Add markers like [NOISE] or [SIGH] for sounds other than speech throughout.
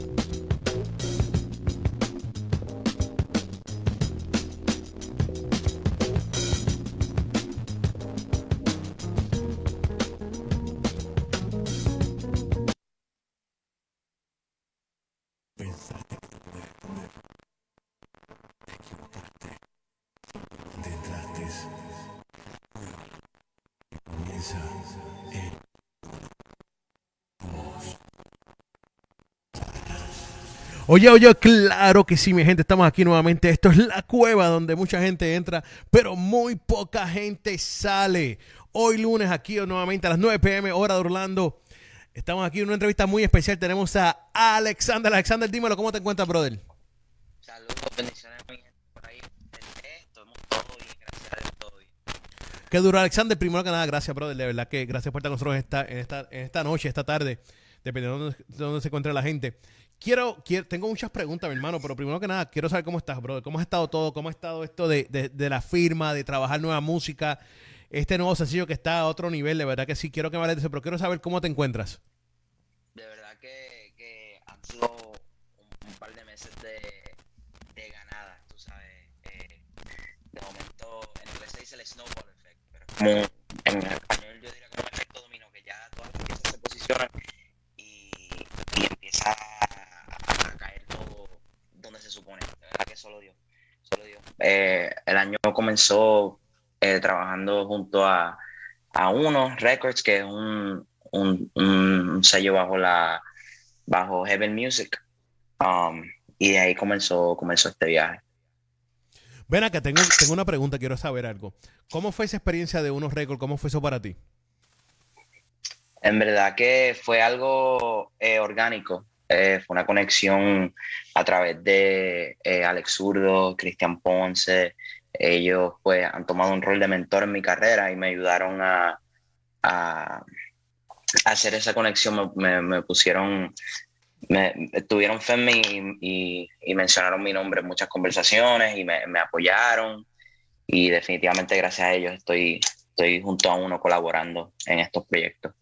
you Oye, oye, claro que sí, mi gente, estamos aquí nuevamente. Esto es la cueva donde mucha gente entra, pero muy poca gente sale. Hoy lunes aquí nuevamente a las 9 pm, hora de Orlando. Estamos aquí en una entrevista muy especial. Tenemos a Alexander. Alexander, dímelo, ¿cómo te encuentras, brother? Saludos, bendiciones a mi gente por ahí. Estamos todo bien, gracias a Dios, todo bien. Qué duro, Alexander. Primero que nada, gracias, brother. De verdad que gracias por estar con nosotros en esta, en esta, en esta noche, esta tarde, dependiendo de dónde, de dónde se encuentre la gente. Quiero, quiero, tengo muchas preguntas, mi hermano, pero primero que nada, quiero saber cómo estás, brother. ¿Cómo ha estado todo? ¿Cómo ha estado esto de, de, de la firma, de trabajar nueva música? Este nuevo sencillo que está a otro nivel, de verdad que sí, quiero que me hables de eso, pero quiero saber cómo te encuentras. De verdad que, que han sido un, un par de meses de, de ganada, tú sabes. eh, de momento, en inglés se dice el snowball effect, pero como en español yo diría como un efecto dominó, que ya todas las piezas se posicionan y, y empieza a, a caer todo donde se supone. De verdad que solo Dios. Solo Dios. Eh, el año comenzó eh, trabajando junto a, a Uno Records, que es un, un, un sello bajo la bajo Heaven Music. Um, y de ahí comenzó, comenzó este viaje. Ven acá, tengo, tengo una pregunta, quiero saber algo. ¿Cómo fue esa experiencia de unos récords? ¿Cómo fue eso para ti? En verdad que fue algo eh, orgánico. Eh, fue una conexión a través de eh, Alex Zurdo, Cristian Ponce. Ellos pues han tomado un rol de mentor en mi carrera y me ayudaron a, hacer esa conexión. Me, pusieron, me tuvieron fe en mí y, mencionaron mi nombre en muchas conversaciones y me, apoyaron. Y definitivamente gracias a ellos estoy junto a uno colaborando en estos proyectos.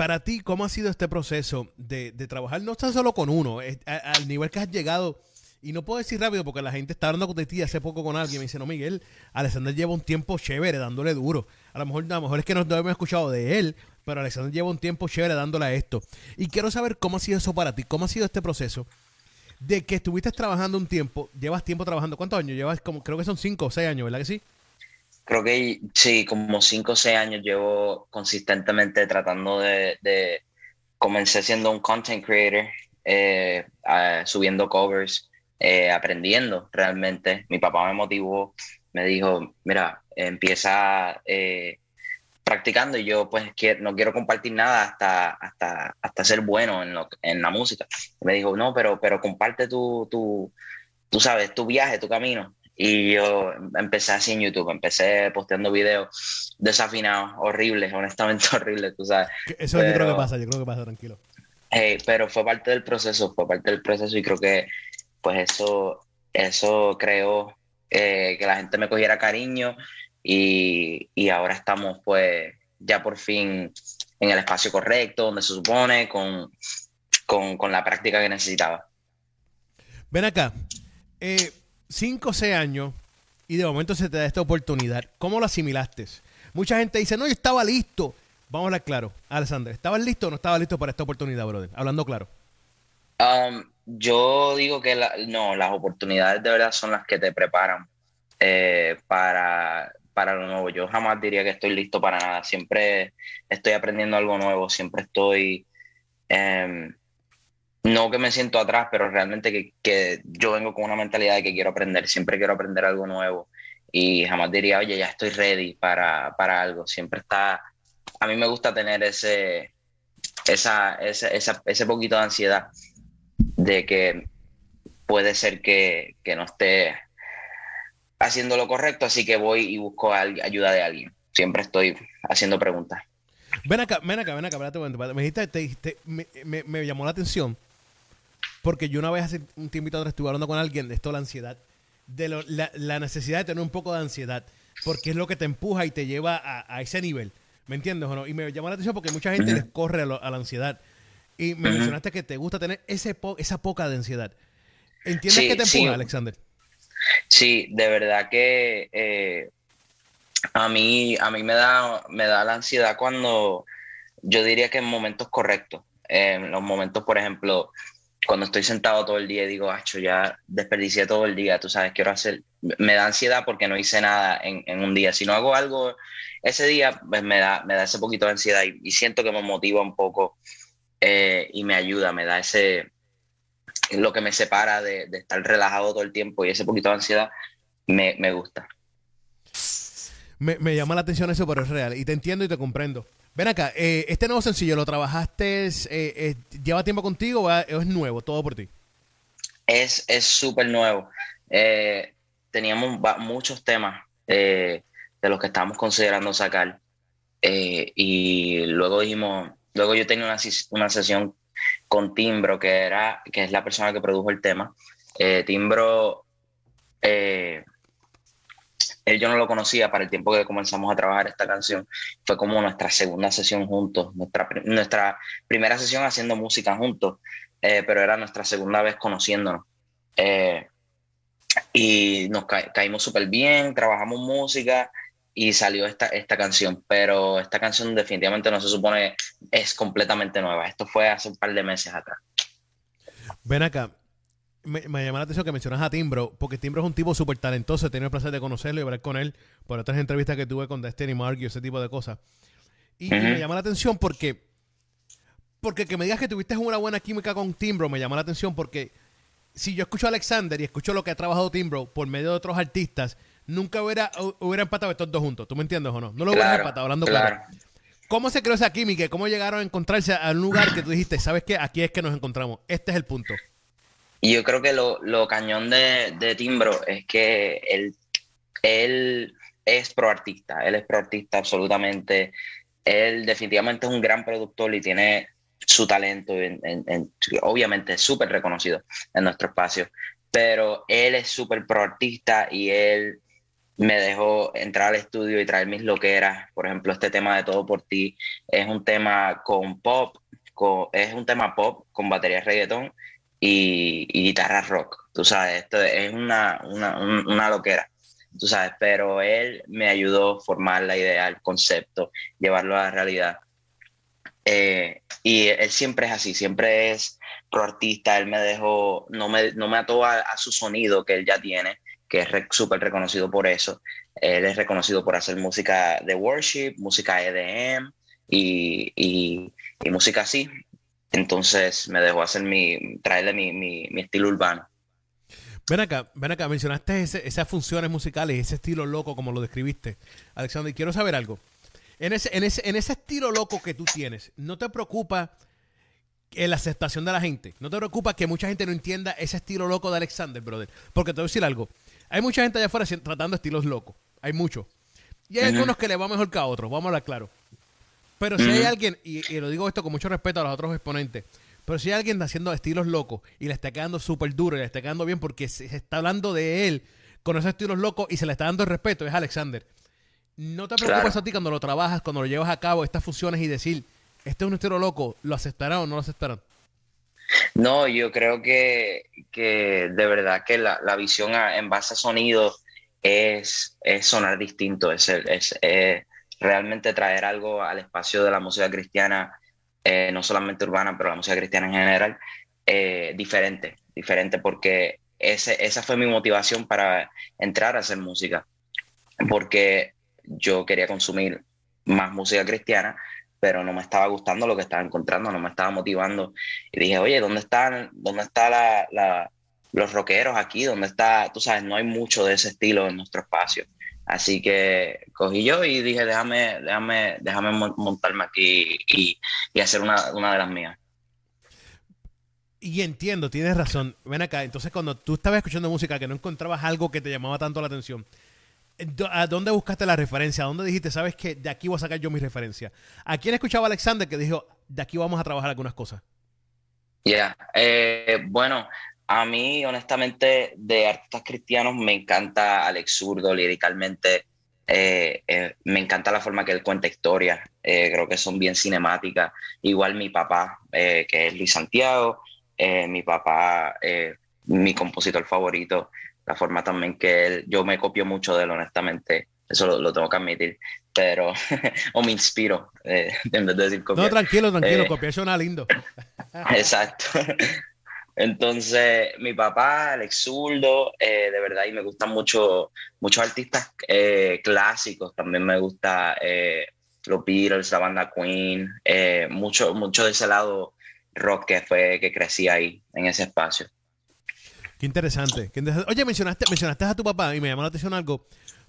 Para ti, ¿cómo ha sido este proceso de, trabajar no tan solo con uno, al nivel que has llegado? Y no puedo decir rápido porque la gente está hablando de ti hace poco con alguien. Me dice, no, Miguel, Alexander lleva un tiempo chévere dándole duro. A lo mejor, a lo mejor es que no, no hemos escuchado de él, pero Alexander lleva un tiempo chévere dándole a esto. Y quiero saber cómo ha sido eso para ti, cómo ha sido este proceso de que estuviste trabajando un tiempo, llevas tiempo trabajando. ¿Cuántos años? Llevas como, creo que son cinco o seis años, ¿verdad que sí? Creo que sí, como cinco o seis años llevo consistentemente tratando de, de- comencé siendo un content creator, eh, subiendo covers, eh, aprendiendo realmente. Mi papá me motivó, me dijo, mira, empieza eh, practicando y yo pues quiero- no quiero compartir nada hasta, hasta, hasta ser bueno en, lo- en la música. Me dijo, no, pero, pero comparte tu, tu, tú sabes, tu viaje, tu camino. Y yo empecé así en YouTube, empecé posteando videos desafinados, horribles, [LAUGHS] honestamente horribles, tú sabes. Eso yo creo Pero- que pasa, yo creo que pasa, tranquilo. Hey, pero fue parte del proceso, fue parte del proceso y creo que pues eso, eso creó eh, que la gente me cogiera cariño y, y ahora estamos pues ya por fin en el espacio correcto, donde se supone, con, con, con la práctica que necesitaba. Ven acá, eh, cinco o seis años y de momento se te da esta oportunidad. ¿Cómo lo asimilaste? Mucha gente dice, no, yo estaba listo. Vamos a hablar claro. Alexander, ¿estabas listo o no estabas listo para esta oportunidad, brother? Hablando claro. Um, yo digo que no, las oportunidades de verdad son las que te preparan eh, para, para lo nuevo. Yo jamás diría que estoy listo para nada. Siempre estoy aprendiendo algo nuevo, siempre estoy, em, no que me siento atrás, pero realmente que, que yo vengo con una mentalidad de que quiero aprender, siempre quiero aprender algo nuevo y jamás diría, oye, ya estoy ready para, para algo. Siempre está, a mí me gusta tener ese, esa, esa, esa- ese poquito de ansiedad de que puede ser que, que no esté haciendo lo correcto, así que voy y busco ayuda de alguien. Siempre estoy haciendo preguntas. Ven acá, ven acá, ven acá, espérate. Me dijiste, te dijiste- me, me- me llamó la atención porque yo una vez hace un tiempito atrás estuve hablando con alguien de esto, la ansiedad, de lo- la, la necesidad de tener un poco de ansiedad, porque es lo que te empuja y te lleva a, a ese nivel, ¿me entiendes o no? Y me llamó la atención porque mucha gente les corre a, lo- a la ansiedad. Y me mencionaste que te gusta tener ese po- esa poca de ansiedad. ¿Entiendes Sí, que te sí. empuja, Alexander? Sí, de verdad que eh, a mí, a mí me da, me da la ansiedad cuando yo diría que en momentos correctos. En los momentos, por ejemplo, cuando estoy sentado todo el día y digo, acho, ya desperdicié todo el día, tú sabes, quiero hacer. Me da ansiedad porque no hice nada en, en un día. Si no hago algo ese día, pues me da, me da ese poquito de ansiedad y, y siento que me motiva un poco eh, y me ayuda, me da ese, lo que me separa de, de estar relajado todo el tiempo y ese poquito de ansiedad me, me gusta. Me, me llama la atención eso, pero es real. Y te entiendo y te comprendo. Ven acá, eh, este nuevo sencillo, ¿lo trabajaste? eh, eh, ¿Lleva tiempo contigo o es nuevo? Todo por ti. Es súper nuevo. Teníamos muchos temas de los que estábamos considerando sacar y luego dijimos, luego yo tenía una, una sesión con Timbro, que, era, que es la persona que produjo el tema. Timbro, él yo no lo conocía para el tiempo que comenzamos a trabajar esta canción. Fue como nuestra segunda sesión juntos, nuestra, nuestra primera sesión haciendo música juntos, eh, pero era nuestra segunda vez conociéndonos. Eh, y nos ca- caímos súper bien, trabajamos música y salió esta, esta canción, pero esta canción definitivamente no se supone es completamente nueva. Esto fue hace un par de meses atrás. Ven acá. Me, me llama la atención que mencionas a Timbro, porque Timbro es un tipo súper talentoso. He tenido el placer de conocerlo y hablar con él por otras entrevistas que tuve con Destiny Mark y ese tipo de cosas. Y, me llama la atención porque, porque que me digas que tuviste una buena química con Timbro me llama la atención porque si yo escucho a Alexander y escucho lo que ha trabajado Timbro por medio de otros artistas, nunca hubiera, hubiera empatado estos dos juntos. ¿Tú me entiendes o no? No lo hubieras Claro, empatado, hablando claro. claro. ¿Cómo se creó esa química? ¿Cómo llegaron a encontrarse a un lugar que tú dijiste, sabes qué? Aquí es que nos encontramos. Este es el punto. Y yo creo que lo, lo cañón de, de Timbro es que él, él es proartista, él es proartista absolutamente. Él definitivamente es un gran productor y tiene su talento, en- en- en- obviamente súper reconocido en nuestro espacio, pero él es súper proartista y él me dejó entrar al estudio y traer mis loqueras. Por ejemplo, este tema de Todo por ti es un tema con pop, con- es un tema pop con batería reggaetón y, y guitarra rock. Tú sabes, esto es una, una, un- una loquera. Tú sabes, pero él me ayudó a formar la idea, el concepto, llevarlo a la realidad. Eh, y él siempre es así, siempre es pro artista. Él me dejó, no me, no me ató a, su sonido que él ya tiene, que es re- súper reconocido por eso. Él es reconocido por hacer música de worship, música EDM y, y música así. Entonces me dejó hacer mi, traerle mi, mi, mi estilo urbano. Ven acá, ven acá, mencionaste ese- esas funciones musicales, ese estilo loco como lo describiste. Alexander, y quiero saber algo. En ese, en, ese, en ese estilo loco que tú tienes, ¿no te preocupa la aceptación de la gente? ¿No te preocupa que mucha gente no entienda ese estilo loco de Alexander, brother? Porque te voy a decir algo. Hay mucha gente allá afuera tratando estilos locos. Hay muchos. Y hay algunos que le va mejor que a otros, vamos a hablar claro. Pero si hay alguien, y, y lo digo esto con mucho respeto a los otros exponentes, pero si hay alguien haciendo estilos locos y le está quedando súper duro y le está quedando bien porque se, se está hablando de él con esos estilos locos y se le está dando el respeto, es Alexander. ¿No te Claro. eso a ti cuando lo trabajas, cuando lo llevas a cabo, estas fusiones y decir, este es un estilo loco, ¿lo aceptarán o no lo aceptarán? No, yo creo que, que de verdad que la, la visión a- en base a sonido es, es sonar distinto, es, el- es, eh, realmente traer algo al espacio de la música cristiana, eh, no solamente urbana, pero la música cristiana en general, eh, diferente, diferente porque ese, esa fue mi motivación para entrar a hacer música, porque yo quería consumir más música cristiana, pero no me estaba gustando lo que estaba encontrando, no me estaba motivando y dije, oye, ¿dónde están, dónde está la, la- los rockeros aquí? ¿Dónde está? Tú sabes, no hay mucho de ese estilo en nuestro espacio. Así que cogí yo y dije, déjame, déjame, déjame mon- montarme aquí y, y hacer una, una de las mías. Y entiendo, tienes razón. Ven acá, entonces cuando tú estabas escuchando música que no encontrabas algo que te llamaba tanto la atención, ¿a dónde buscaste la referencia? ¿A dónde dijiste, sabes que de aquí voy a sacar yo mi referencia? ¿A quién escuchaba Alexander que dijo, de aquí vamos a trabajar algunas cosas? Ya, eh, bueno, a mí honestamente de artistas cristianos me encanta Alex Zurdo líricamente, Eh, eh, me encanta la forma que él cuenta historias, eh, creo que son bien cinemáticas. Igual mi papá, que es Luis Santiago, mi papá, mi compositor favorito, la forma también que él, yo me copio mucho de él, honestamente, eso lo, tengo que admitir, pero, [LAUGHS] o me inspiro, [LAUGHS] en vez de decir copiar. No, tranquilo, tranquilo, copiar suena lindo. [LAUGHS] exacto. Entonces, mi papá, Alex Zurdo, eh, de verdad, y me gustan mucho, muchos artistas eh, clásicos, también me gusta eh, los Beatles, la banda Queen, mucho, mucho de ese lado rock que fue que crecí ahí, en ese espacio. Qué interesante. Oye, mencionaste, mencionaste a tu papá y me llamó la atención algo,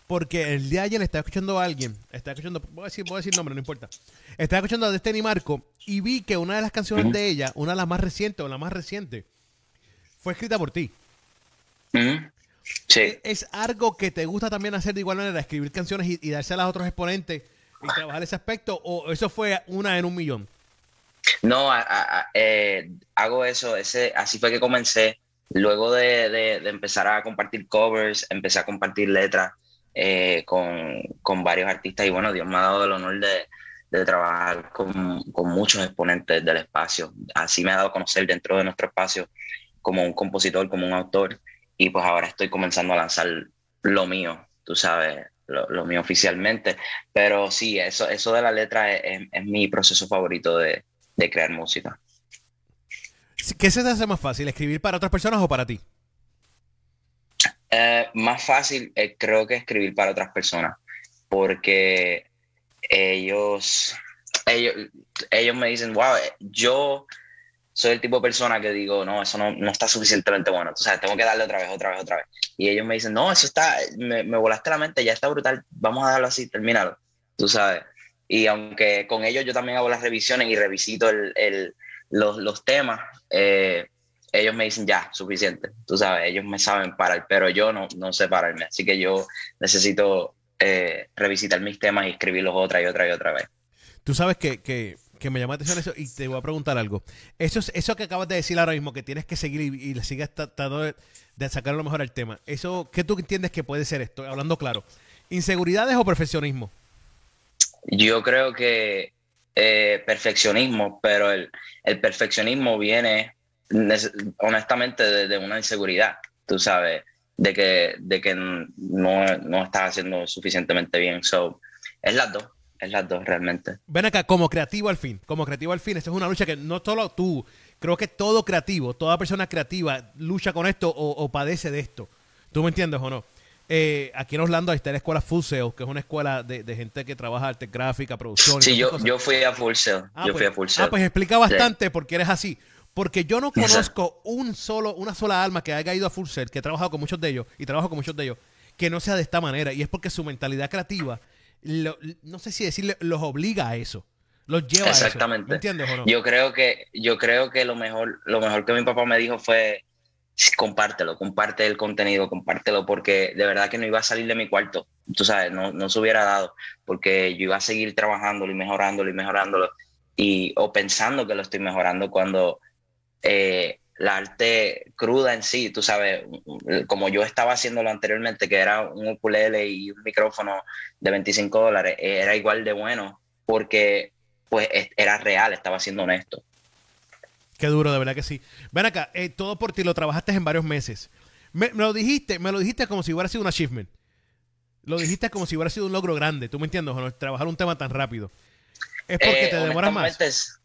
porque el día de ayer estaba escuchando a alguien, estaba escuchando, voy a decir, voy a decir nombre, no importa. Estaba escuchando a Destiny Marco y vi que una de las canciones de ella, una de las más recientes o la más reciente, fue escrita por ti. Sí. ¿Es algo que te gusta también hacer de igual manera, escribir canciones y, y darse a los otros exponentes y trabajar ese aspecto? ¿O eso fue una en un millón? No, eh, hago eso, ese, así fue que comencé. Luego de, empezar a compartir covers, empecé a compartir letras eh, con, con, varios artistas y bueno, Dios me ha dado el honor de, de trabajar con, con, muchos exponentes del espacio. Así me ha dado a conocer dentro de nuestro espacio como un compositor, como un autor, y pues ahora estoy comenzando a lanzar lo mío, tú sabes, lo, mío oficialmente, pero sí, eso, eso de la letra es, mi proceso favorito de, crear música. ¿Qué se te hace más fácil, escribir para otras personas o para ti? Eh, más fácil eh, creo que escribir para otras personas, porque ellos, ellos, ellos me dicen, wow, yo soy el tipo de persona que digo, no, eso no, no está suficientemente bueno. O sea, tengo que darle otra vez, otra vez, otra vez. Y ellos me dicen, no, eso está, me, me volaste la mente, ya está brutal, vamos a darlo así, termínalo. Tú sabes. Y aunque con ellos yo también hago las revisiones y revisito el, el, los, los, temas, eh, ellos me dicen, ya, suficiente. Tú sabes, ellos me saben parar, pero yo no, no sé pararme. Así que yo necesito eh, revisitar mis temas y escribirlos otra y otra y otra vez. Tú sabes que, que que me llama la atención eso y te voy a preguntar algo. Eso, eso que acabas de decir ahora mismo, que tienes que seguir y, le sigues tratando de, sacar lo mejor al tema, eso, ¿qué tú entiendes que puede ser esto? Hablando claro, ¿inseguridades o perfeccionismo? Yo creo que eh, perfeccionismo, pero el, perfeccionismo viene honestamente de, una inseguridad, tú sabes, de que, de que no, no estás haciendo suficientemente bien. So, es las dos es las dos realmente. Ven acá, como creativo al fin, como creativo al fin, esta es una lucha que no solo tú, creo que todo creativo, toda persona creativa lucha con esto o, padece de esto. ¿Tú me entiendes o no? Eh, aquí en Orlando está la escuela Full Sail, que es una escuela de, gente que trabaja arte gráfica, producción. Sí, yo, yo fui a Full Sail. Ah, yo pues, fui a Full Sail. Ah, pues explica bastante por qué eres así. Porque yo no conozco un solo, una sola alma que haya ido a Full Sail, que he trabajado con muchos de ellos, y trabajo con muchos de ellos, que no sea de esta manera. Y es porque su mentalidad creativa no sé si decirle, los obliga a eso. Los lleva Exactamente. a eso. entiendes o no? Yo creo que, yo creo que lo mejor, lo mejor que mi papá me dijo fue compártelo, comparte el contenido, compártelo, porque de verdad que no iba a salir de mi cuarto. Tú sabes, no, no se hubiera dado, porque yo iba a seguir trabajándolo y mejorándolo y mejorándolo, y, o pensando que lo estoy mejorando cuando eh, la arte cruda en sí, tú sabes, como yo estaba haciéndolo anteriormente, que era un ukulele y un micrófono de 25 dólares, era igual de bueno porque pues era real, estaba siendo honesto. Qué duro, de verdad que sí. Ven acá, eh, todo por ti lo trabajaste en varios meses. Me, lo dijiste, me lo dijiste como si hubiera sido un achievement. Lo dijiste como si hubiera sido un logro grande. ¿Tú me entiendes? no? Trabajar un tema tan rápido. ¿Es porque te eh, demoras más?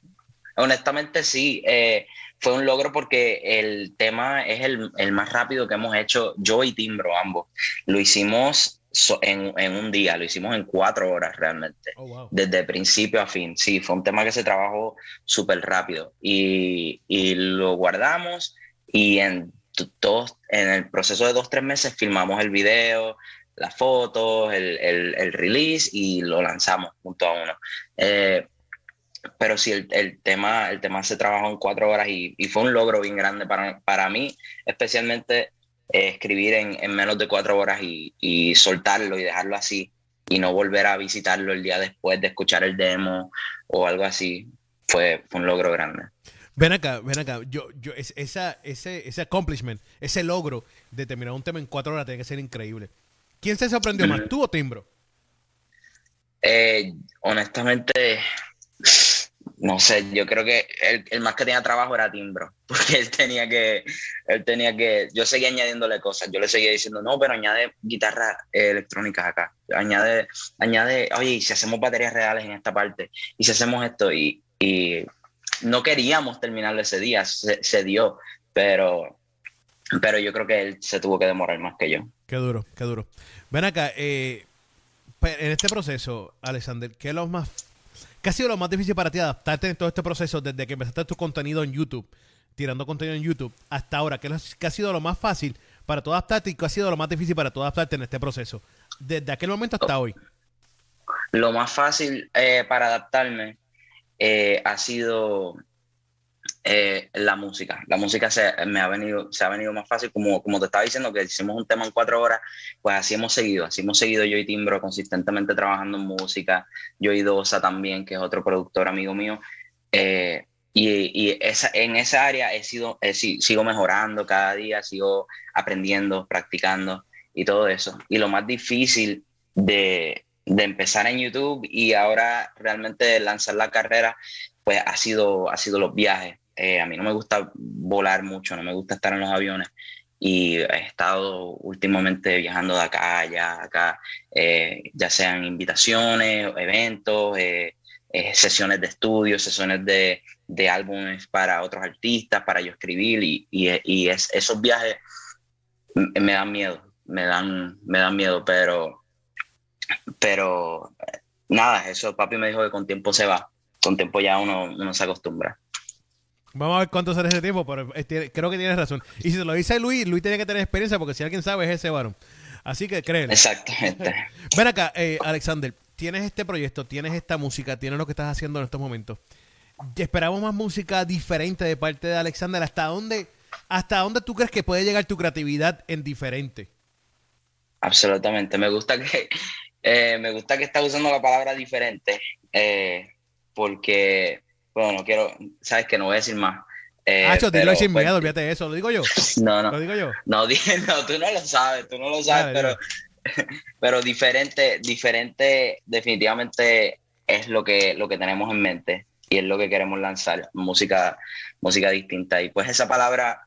Honestamente, sí. Eh, fue un logro porque el tema es el, el, más rápido que hemos hecho yo y Timbro ambos. Lo hicimos en, en, un día, lo hicimos en cuatro horas realmente, oh, desde principio a fin. Sí, fue un tema que se trabajó súper rápido y, y, lo guardamos y en, todos, en el proceso de dos, tres meses filmamos el video, las fotos, el, el, el release y lo lanzamos junto a uno. Eh, pero sí, el, el, tema, el tema se trabajó en cuatro horas y, y fue un logro bien grande para, para mí, especialmente eh, escribir en, en, menos de cuatro horas y, y, soltarlo y dejarlo así y no volver a visitarlo el día después de escuchar el demo o algo así, fue, fue un logro grande. Ven acá, ven acá. Yo, yo, esa, ese, ese accomplishment, ese logro de terminar un tema en cuatro horas tiene que ser increíble. ¿Quién se sorprendió más, tú o Timbro? Eh, honestamente, no sé, yo creo que el, el, más que tenía trabajo era Timbro, [LAUGHS] porque él tenía que, él tenía que, yo seguía añadiéndole cosas, yo le seguía diciendo, no, pero añade guitarras electrónicas acá, añade, añade, oye, si hacemos baterías reales en esta parte, y si hacemos esto, y, y no queríamos terminarlo ese día, se, se, dio, pero, pero yo creo que él se tuvo que demorar más que yo. Qué duro, qué duro. Ven acá, eh, en este proceso, Alexander, ¿qué es lo más ¿Qué ha sido lo más difícil para ti adaptarte en todo este proceso desde que empezaste tu contenido en YouTube, tirando contenido en YouTube, hasta ahora? ¿Qué, ha sido lo más fácil para tú adaptarte y qué ha sido lo más difícil para tú adaptarte en este proceso? Desde aquel momento hasta hoy. Lo más fácil eh, para adaptarme eh, ha sido eh, la música. La música se, me ha venido, se ha venido más fácil, como, como te estaba diciendo, que hicimos un tema en cuatro horas, pues así hemos seguido, así hemos seguido yo y Timbro consistentemente trabajando en música, yo y Dosa también, que es otro productor amigo mío, eh, y, y esa, en esa área he sido, he, sigo mejorando cada día, sigo aprendiendo, practicando y todo eso. Y lo más difícil de, de empezar en YouTube y ahora realmente lanzar la carrera, pues ha sido, ha sido los viajes eh, a mí no me gusta volar mucho, no me gusta estar en los aviones y he estado últimamente viajando de acá allá, acá, eh, ya sean invitaciones, eventos, eh, sesiones de estudio, sesiones de, de, álbumes para otros artistas, para yo escribir y, y, y es, esos viajes me dan miedo, me dan, me dan miedo, pero, pero nada, eso papi me dijo que con tiempo se va, con tiempo ya uno, uno se acostumbra. Vamos a ver cuánto será ese tiempo, pero creo que tienes razón. Y si te lo dice Luis, Luis tiene que tener experiencia porque si alguien sabe es ese varón. Así que créelo. Exactamente. [LAUGHS] Ven acá, eh, Alexander, tienes este proyecto, tienes esta música, tienes lo que estás haciendo en estos momentos. Esperamos más música diferente de parte de Alexander. ¿Hasta dónde, hasta dónde tú crees que puede llegar tu creatividad en diferente? Absolutamente. Me gusta que eh, me gusta que estás usando la palabra diferente, eh, porque bueno, no quiero, sabes que no voy a decir más. Eh, ah, yo dilo sin miedo, olvídate de eso, lo digo yo. [LAUGHS] No, no. Lo digo yo. No, [LAUGHS] no, tú no lo sabes, tú no lo sabes, pero, [LAUGHS] pero diferente, diferente definitivamente es lo que, lo que tenemos en mente y es lo que queremos lanzar, música, música distinta. Y pues esa palabra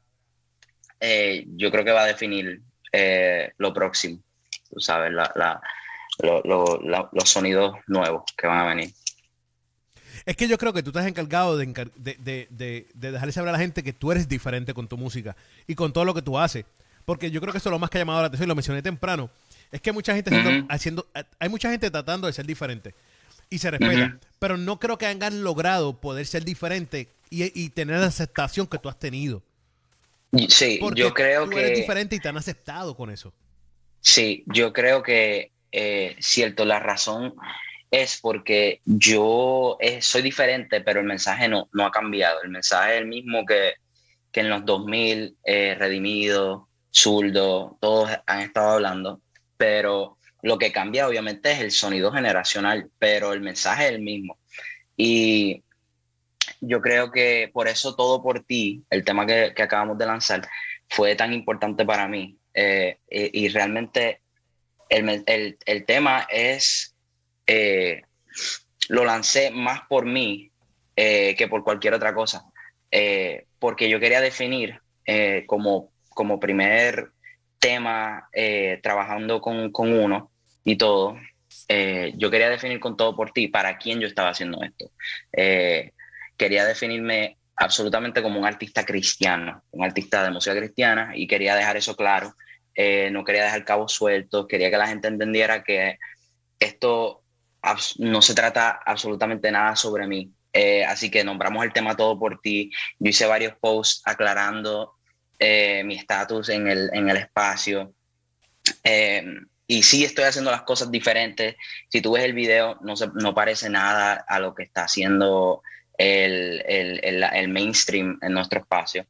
eh, yo creo que va a definir eh, lo próximo, tú sabes, la, la, los sonidos nuevos que van a venir. Es que yo creo que tú estás encargado de, de, de, de, dejarle saber a la gente que tú eres diferente con tu música y con todo lo que tú haces. Porque yo creo que eso es lo más que ha llamado la atención, y lo mencioné temprano, es que mucha gente haciendo, hay mucha gente tratando de ser diferente y se respeta, pero no creo que hayan logrado poder ser diferente y, tener la aceptación que tú has tenido. Sí, yo creo tú que... eres diferente y te han aceptado con eso. Sí, yo creo que, eh, cierto, la razón es porque yo eh, soy diferente, pero el mensaje no, no ha cambiado. El mensaje es el mismo que, que en los 2000, eh, Redimido, Zurdo, todos han estado hablando, pero lo que cambia obviamente es el sonido generacional, pero el mensaje es el mismo. Y yo creo que por eso todo por ti, el tema que, acabamos de lanzar, fue tan importante para mí. Eh, y, y, realmente el, el, el tema es eh, lo lancé más por mí eh, que por cualquier otra cosa, eh, porque yo quería definir como, como primer tema, trabajando con, con, uno y todo, yo quería definir con todo por ti para quién yo estaba haciendo esto. quería definirme absolutamente como un artista cristiano, un artista de música cristiana, y quería dejar eso claro. no quería dejar cabos sueltos, quería que la gente entendiera que esto no se trata absolutamente nada sobre mí. Eh, así que nombramos el tema todo por ti. Yo hice varios posts aclarando eh, mi estatus en el, en el espacio. Eh, y sí estoy haciendo las cosas diferentes. Si tú ves el video, no, se, no parece nada a lo que está haciendo el, el, el, mainstream en nuestro espacio.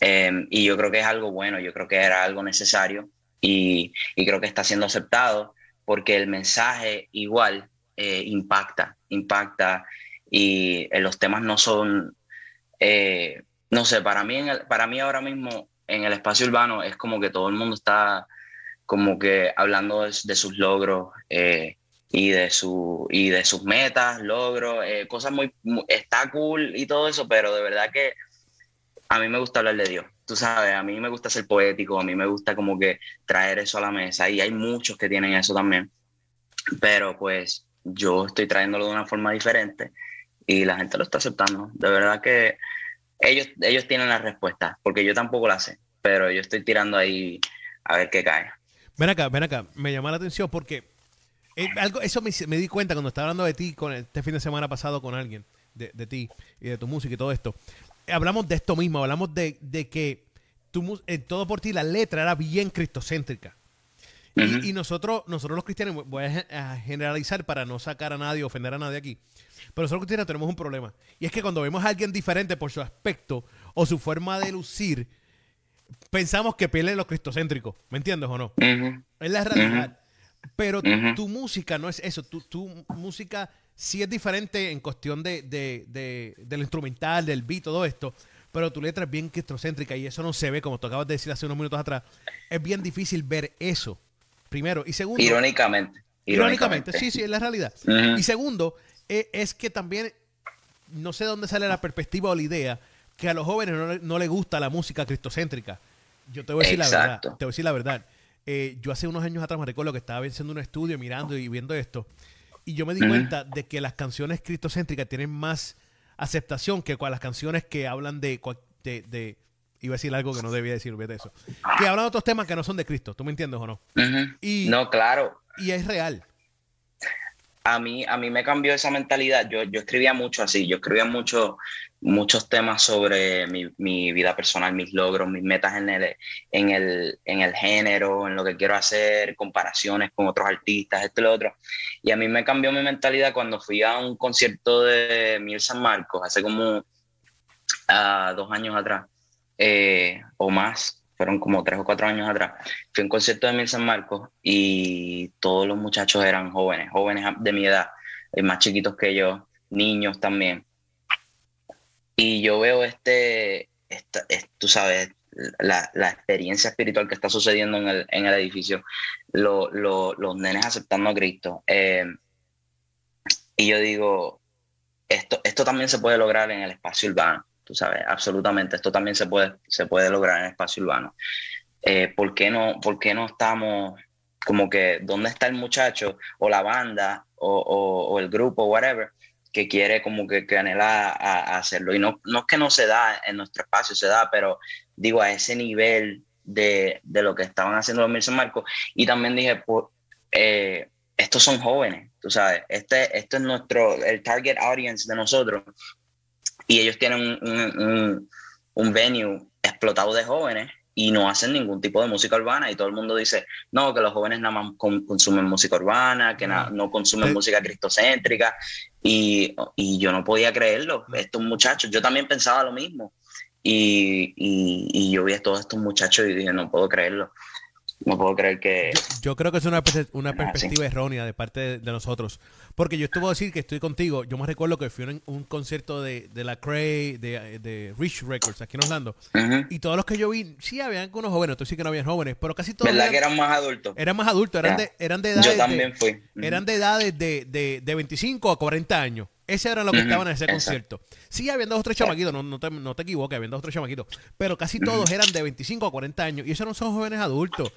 y yo creo que es algo bueno, yo creo que era algo necesario y, y creo que está siendo aceptado porque el mensaje igual eh, impacta, impacta y eh, los temas no son, eh, no sé, para mí, para mí ahora mismo en el espacio urbano es como que todo el mundo está como que hablando de, sus logros y de, su, y de sus metas, logros, cosas muy, muy, está cool y todo eso, pero de verdad que a mí me gusta hablar de Dios. Tú sabes, a mí me gusta ser poético, a mí me gusta como que traer eso a la mesa y hay muchos que tienen eso también, pero pues yo estoy trayéndolo de una forma diferente y la gente lo está aceptando. De verdad que ellos, ellos tienen la respuesta, porque yo tampoco la sé, pero yo estoy tirando ahí a ver qué cae. Ven acá, ven acá, me llama la atención porque eh, algo, eso me, me, di cuenta cuando estaba hablando de ti con este fin de semana pasado con alguien, de, de ti y de tu música y todo esto. Hablamos de esto mismo, hablamos de, de que tu, en todo por ti la letra era bien cristocéntrica. Uh -huh. y, y, nosotros, nosotros los cristianos, voy a generalizar para no sacar a nadie, ofender a nadie aquí, pero nosotros los cristianos tenemos un problema. Y es que cuando vemos a alguien diferente por su aspecto o su forma de lucir, pensamos que pierde los cristocéntricos. ¿Me entiendes o no? Uh -huh. Es la realidad. Uh -huh. Pero tu, tu, música no es eso. Tu, tu, música sí es diferente en cuestión de, de, de, del instrumental, del beat, todo esto. Pero tu letra es bien cristocéntrica y eso no se ve, como tú acabas de decir hace unos minutos atrás. Es bien difícil ver eso. Primero. Y segundo. Irónicamente. Irónicamente, sí, sí, es la realidad. Y segundo, es, es que también no sé dónde sale la perspectiva o la idea que a los jóvenes no, no les gusta la música cristocéntrica. Yo te voy a decir Exacto. la verdad. Te voy a decir la verdad. Eh, yo hace unos años atrás me recuerdo que estaba haciendo un estudio, mirando y viendo esto, y yo me di uh -huh. cuenta de que las canciones cristocéntricas tienen más aceptación que las canciones que hablan de, de, de iba a decir algo que no debía decir, olvídate eso, que hablan de otros temas que no son de Cristo, ¿tú me entiendes o no? Uh -huh. y, no, claro. Y es real a mí, a mí me cambió esa mentalidad. Yo, yo escribía mucho así, yo escribía mucho, muchos temas sobre mi, mi, vida personal, mis logros, mis metas en el, en, el, en el género, en lo que quiero hacer, comparaciones con otros artistas, esto y lo otro. Y a mí me cambió mi mentalidad cuando fui a un concierto de Miguel San Marcos, hace como uh, dos años atrás, eh, o más, fueron como tres o cuatro años atrás, fui a un concierto de Mil San Marcos y todos los muchachos eran jóvenes, jóvenes de mi edad, eh, más chiquitos que yo, niños también. Y yo veo este, esta, es, tú sabes, la, la, experiencia espiritual que está sucediendo en el, en el edificio, lo, lo, los nenes aceptando a Cristo. Eh, y yo digo, esto, esto también se puede lograr en el espacio urbano tú sabes, absolutamente, esto también se puede, se puede lograr en el espacio urbano. Eh, ¿por, qué no, ¿Por qué no estamos como que, dónde está el muchacho o la banda o, o, o el grupo, whatever, que quiere como que, que anhela a, a, hacerlo? Y no, no es que no se da en nuestro espacio, se da, pero digo, a ese nivel de, de lo que estaban haciendo los Milson Marcos. Y también dije, pues, eh, estos son jóvenes, tú sabes, este, esto es nuestro, el target audience de nosotros y ellos tienen un, un, un, venue explotado de jóvenes y no hacen ningún tipo de música urbana y todo el mundo dice, no, que los jóvenes nada más consumen música urbana, que na, no consumen sí. música cristocéntrica y, y, yo no podía creerlo, estos muchachos, yo también pensaba lo mismo y, y, y yo vi a todos estos muchachos y dije, no puedo creerlo. No puedo creer que... Yo, yo creo que es una, una perspectiva errónea de parte de, de, nosotros. Porque yo voy a decir que estoy contigo. Yo me recuerdo que fui a un, un concierto de, de, la Cray, de, de, Rich Records, aquí en Orlando. Uh -huh. Y todos los que yo vi, sí, habían algunos jóvenes. Tú sí que no habían jóvenes, pero casi todos... ¿Verdad eran, que eran más adultos? Eran más adultos. Eran, de, eran de edades... Yo también fui. Eran de edades de, de, de 25 a 40 años. Ese era lo que uh -huh. estaban en ese concierto. Sí, habían dos o tres chamaquitos, no, no, te, no te equivoques, habían dos o tres chamaquitos. Pero casi todos eran de 25 a 40 años. Y esos no son jóvenes adultos.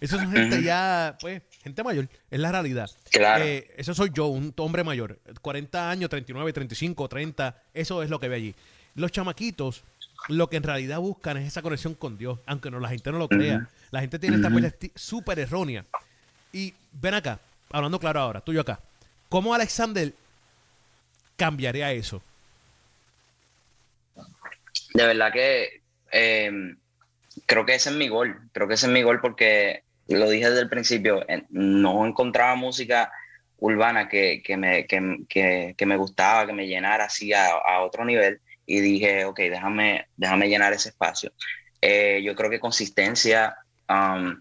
Eso es gente uh -huh. ya, pues, gente mayor, es la realidad. Claro. Eh, eso soy yo, un hombre mayor. 40 años, 39, 35, 30, eso es lo que ve allí. Los chamaquitos, lo que en realidad buscan es esa conexión con Dios, aunque no la gente no lo crea. Uh -huh. La gente tiene esta perspectiva súper errónea. Y ven acá, hablando claro ahora, tú y yo acá. ¿Cómo Alexander cambiaría eso? De verdad que eh, creo que ese es mi gol. Creo que ese es mi gol porque lo dije desde el principio, no encontraba música urbana que, que, me, que, que, que me gustaba, que me llenara así a, a, otro nivel y dije, ok, déjame, déjame llenar ese espacio. Eh, yo creo que consistencia um,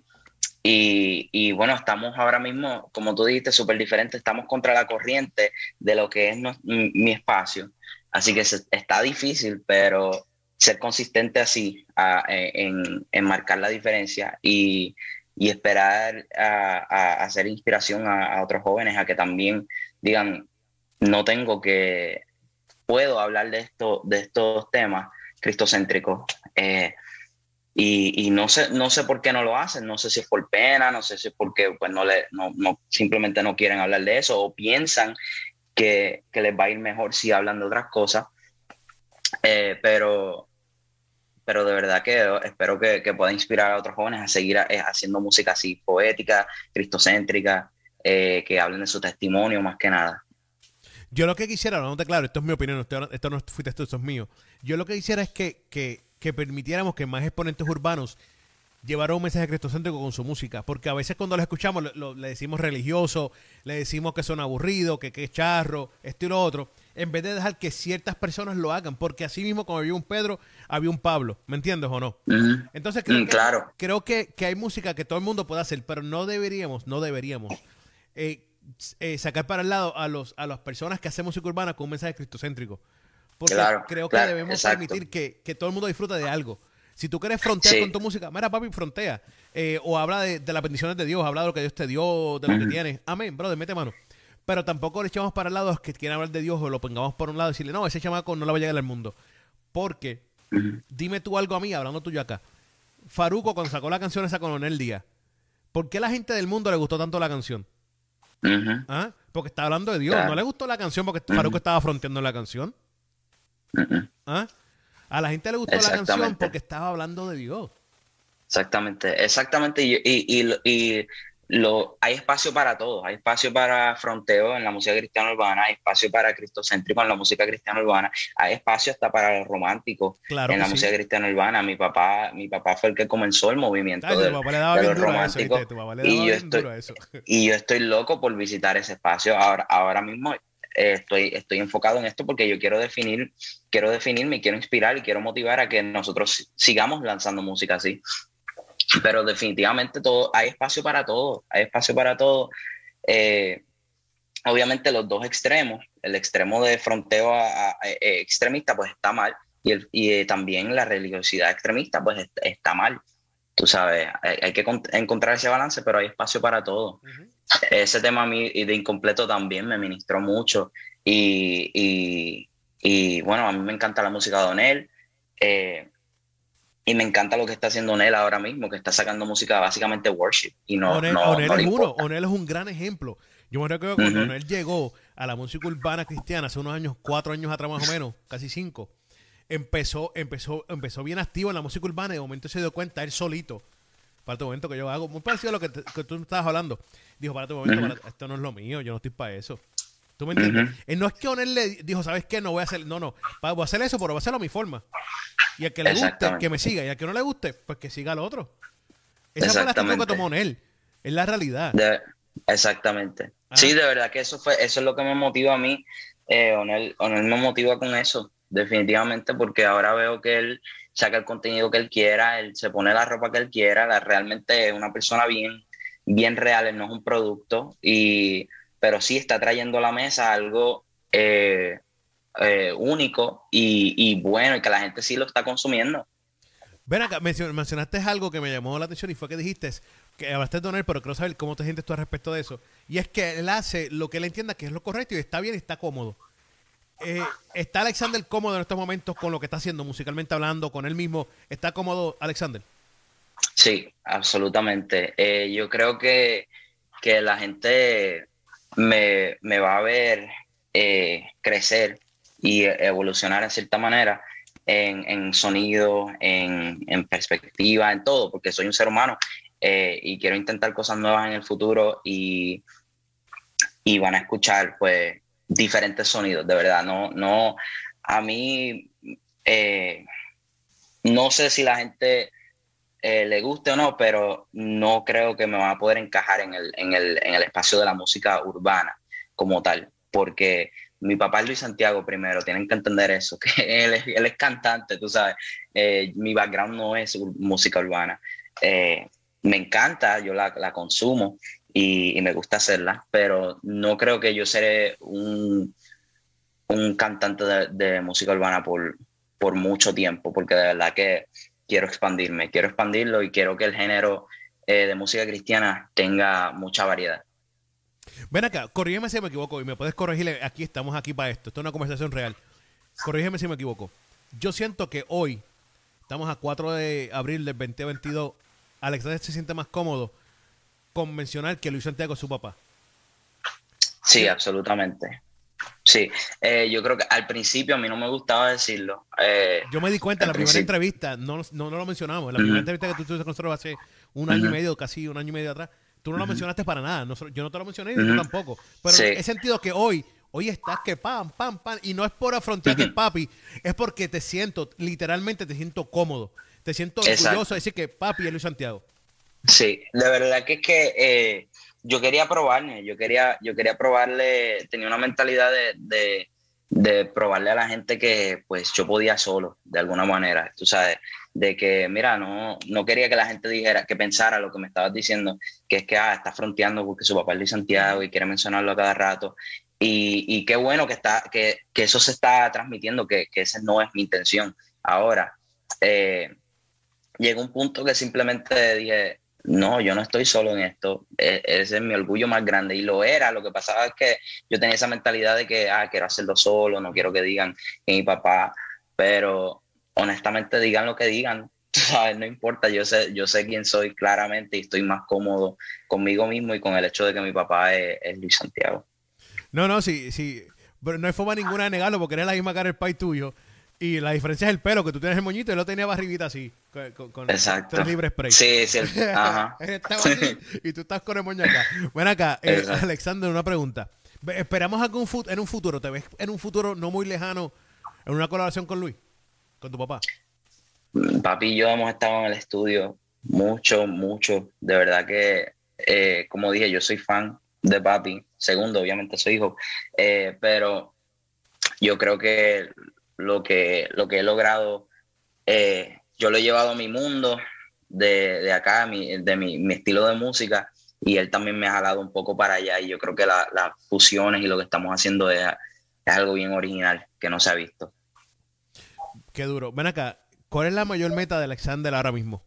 y, y, bueno, estamos ahora mismo, como tú dijiste, súper diferentes, estamos contra la corriente de lo que es no, mi, mi, espacio. Así que se, está difícil, pero ser consistente así a, en, en marcar la diferencia y y esperar a, hacer inspiración a, otros jóvenes a que también digan, no tengo que, puedo hablar de, esto, de estos temas cristocéntricos. Eh, y, no, sé, no sé por qué no lo hacen, no sé si es por pena, no sé si es porque pues, no, le, no, simplemente no quieren hablar de eso o piensan que, que les va a ir mejor si hablan de otras cosas. Eh, pero, pero de verdad que espero que, que, pueda inspirar a otros jóvenes a seguir eh, haciendo música así poética, cristocéntrica, eh, que hablen de su testimonio más que nada. Yo lo que quisiera, no te claro, esto es mi opinión, esto, esto no fuiste tú, esto es mío. Yo lo que quisiera es que, que que permitiéramos que más exponentes urbanos llevaran un mensaje cristocéntrico con su música, porque a veces cuando lo escuchamos le decimos religioso, le decimos que son aburridos, que, que es charro, esto y lo otro, en vez de dejar que ciertas personas lo hagan, porque así mismo como había un Pedro, había un Pablo, ¿me entiendes o no? Entonces creo, mm, que, claro. creo que, hay música que todo el mundo puede hacer, pero no deberíamos, no deberíamos eh, eh, sacar para el lado a, los, a las personas que hacen música urbana con un mensaje cristocéntrico. Porque creo que debemos permitir que, todo el mundo disfrute de algo. Si tú quieres frontear con tu música, mira, papi, frontea. Eh, o habla de, las bendiciones de Dios, habla de lo que Dios te dio, de lo que tienes. Amén, brother, mete mano. Pero tampoco le echamos para el lado a los que quieren hablar de Dios o lo pongamos por un lado y decirle, no, ese chamaco no le va a llegar al mundo. Porque, dime tú algo a mí, hablando tuyo acá. Faruco, cuando sacó la canción esa con Onel Díaz, ¿por qué a la gente del mundo le gustó tanto la canción? ¿Ah? Porque está hablando de Dios. ¿No le gustó la canción porque Faruco estaba fronteando la canción? ¿Ah? A la gente le gustó la canción porque estaba hablando de Dios. Exactamente, exactamente. Y, y, lo, hay espacio para todo. Hay espacio para fronteo en la música cristiana urbana, hay espacio para cristocéntrico en la música cristiana urbana, hay espacio hasta para los románticos en la música cristiana urbana. Mi papá, mi papá fue el que comenzó el movimiento de, los románticos. y, yo estoy, [LAUGHS] y yo estoy loco por visitar ese espacio. Ahora, ahora mismo estoy, estoy enfocado en esto porque yo quiero definir, quiero definirme, quiero inspirar y quiero motivar a que nosotros sigamos lanzando música así. Pero definitivamente todo, hay espacio para todo, hay espacio para todo. Eh, obviamente los dos extremos, el extremo de fronteo a, extremista pues está mal y, el, y eh, también la religiosidad extremista pues está mal. Tú sabes, hay, que encontrar ese balance, pero hay espacio para todo ese tema a mí de incompleto también me ministró mucho y, bueno, a mí me encanta la música de Onel eh, y me encanta lo que está haciendo Onel ahora mismo, que está sacando música básicamente worship y no, Onel, no, es uno, Onel es un gran ejemplo. Yo me recuerdo cuando Onel llegó a la música urbana cristiana hace unos años, cuatro años atrás más o menos, casi cinco, empezó, empezó, empezó bien activo en la música urbana y de momento se dio cuenta él solito para tu momento que yo hago, muy parecido a lo que, tú estabas hablando. Dijo, para tu momento, esto no es lo mío, yo no estoy para eso. ¿Tú me entiendes? Eh, no es que Onel le dijo, ¿sabes qué? No voy a hacer, no, no, voy a hacer eso, pero voy a hacerlo a mi forma. Y al que le guste, que me siga. Y al que no le guste, pues que siga al otro. Esa fue la actitud que tomó Onel. Es la realidad. exactamente. Ah. Sí, de verdad que eso fue, eso es lo que me motiva a mí. Eh, Onel, Onel me motiva con eso, definitivamente, porque ahora veo que él saca el contenido que él quiera, él se pone la ropa que él quiera, la, realmente es una persona bien, bien real, él no es un producto, y, pero sí está trayendo a la mesa algo eh, eh, único y, bueno, y que la gente sí lo está consumiendo. Ven acá, mencionaste algo que me llamó la atención y fue que dijiste que hablaste de Donel, pero quiero saber cómo te sientes tú al respecto de eso. Y es que él hace lo que él entienda que es lo correcto y está bien y está cómodo. Eh, ¿Está Alexander cómodo en estos momentos con lo que está haciendo musicalmente hablando, con él mismo? ¿Está cómodo Alexander? Sí, absolutamente. Eh, yo creo que, la gente me, va a ver eh, crecer y evolucionar en cierta manera en, sonido, en, perspectiva, en todo, porque soy un ser humano y quiero intentar cosas nuevas en el futuro y, y van a escuchar pues diferentes sonidos, de verdad. No, no, a mí eh, no sé si la gente eh, le guste o no, pero no creo que me va a poder encajar en el, en el, en el espacio de la música urbana como tal, porque mi papá Luis Santiago primero, tienen que entender eso, [LAUGHS] que él es, él es cantante, tú sabes, eh, mi background no es música urbana. me encanta, yo la, la consumo, y, me gusta hacerla, pero no creo que yo seré un, un cantante de, música urbana por, por mucho tiempo, porque de verdad que quiero expandirme, quiero expandirlo y quiero que el género eh, de música cristiana tenga mucha variedad. Ven acá, corrígeme si me equivoco y me puedes corregir. Aquí estamos aquí para esto. Esto es una conversación real. Corrígeme si me equivoco. Yo siento que hoy, estamos a 4 de abril del 2022, Alexander se siente más cómodo con mencionar que Luis Santiago es su papá. Sí, absolutamente. Sí, eh, yo creo que al principio a mí no me gustaba decirlo. Eh, yo me di cuenta en la primera entrevista, no, no, no lo mencionamos, en la primera entrevista que tú tuviste con nosotros hace un año y medio, casi un año y medio atrás, tú no lo mencionaste para nada, nosotros- yo no te lo mencioné y tú tampoco. Pero Sí. he sentido que hoy, hoy estás que pam, pam, pam, y no es por afrontar que es papi, es porque te siento, literalmente te siento cómodo, te siento Exacto. orgulloso de decir que papi es Luis Santiago. Sí, de verdad que es que eh, yo quería probarme, yo quería, yo quería probarle, tenía una mentalidad de, de, de probarle a la gente que pues yo podía solo, de alguna manera, tú sabes, de que, mira, no, no quería que la gente dijera, que pensara lo que me estabas diciendo, que es que, ah, está fronteando porque su papá es Luis Santiago y quiere mencionarlo a cada rato. Y, y qué bueno que, está, que, que eso se está transmitiendo, que, que esa no es mi intención. Ahora, eh, llegó un punto que simplemente dije, no, yo no estoy solo en esto, E- ese es mi orgullo más grande. Y lo era, lo que pasaba es que yo tenía esa mentalidad de que, ah, quiero hacerlo solo, no quiero que digan que mi papá, pero honestamente digan lo que digan, [LAUGHS] sabes, no importa, yo sé, yo sé quién soy claramente y estoy más cómodo conmigo mismo y con el hecho de que mi papá es, Luis Santiago. No, no, sí, sí, pero no hay forma ninguna de negarlo porque eres la misma cara el pai tuyo. Y la diferencia es el pelo, que tú tienes el moñito y él lo tenía barriguita así, con, con, con Exacto. tres libres spray. Sí, sí, el- [LAUGHS] ajá. Así, y tú estás con el moño acá. Bueno, acá, eh. Alexander, una pregunta. ¿Esperamos algún en un futuro? ¿Te ves en un futuro no muy lejano en una colaboración con Luis? ¿Con tu papá? Papi y yo hemos estado en el estudio mucho, mucho. De verdad que, eh, como dije, yo soy fan de papi. Segundo, obviamente soy hijo. Eh, pero yo creo que lo que, lo que he logrado, eh, yo lo he llevado a mi mundo de, de acá, mi- de mi, mi estilo de música, y él también me ha jalado un poco para allá. Y yo creo que la- las fusiones y lo que estamos haciendo es, es algo bien original que no se ha visto. Qué duro. Ven acá, ¿cuál es la mayor meta de Alexander ahora mismo?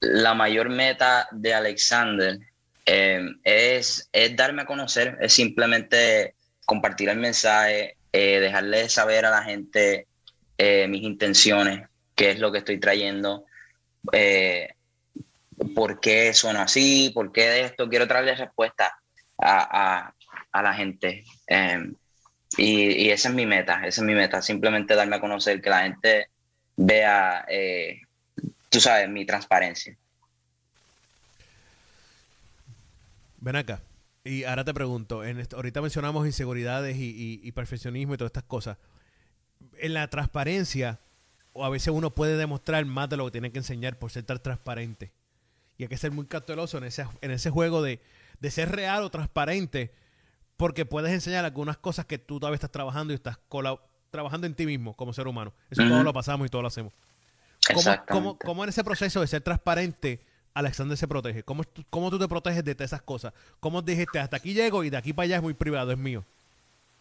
la mayor meta de Alexander eh, es, es darme a conocer, es simplemente compartir el mensaje, eh, dejarle saber a la gente eh, mis intenciones, qué es lo que estoy trayendo, eh, por qué suena así, por qué de esto. Quiero traerle respuesta a, a- a la gente. Eh, y, y esa es mi meta, esa es mi meta, simplemente darme a conocer, que la gente vea, tú sabes, mi transparencia. Ven acá. Y ahora te pregunto, en esto- ahorita mencionamos inseguridades y, y- y perfeccionismo y todas estas cosas. En la transparencia, o a veces uno puede demostrar más de lo que tiene que enseñar por ser tan transparente. Y hay que ser muy cauteloso en ese, en ese juego de, de ser real o transparente, porque puedes enseñar algunas cosas que tú todavía estás trabajando y estás trabajando en ti mismo como ser humano. Eso Ujú. todo lo pasamos y todo lo hacemos. ¿Cómo, Exactamente. cómo- cómo en ese proceso de ser transparente Alexander se protege? ¿Cómo, cómo tú te proteges de esas cosas? ¿Cómo dijiste, hasta aquí llego y de aquí para allá es muy privado, es mío?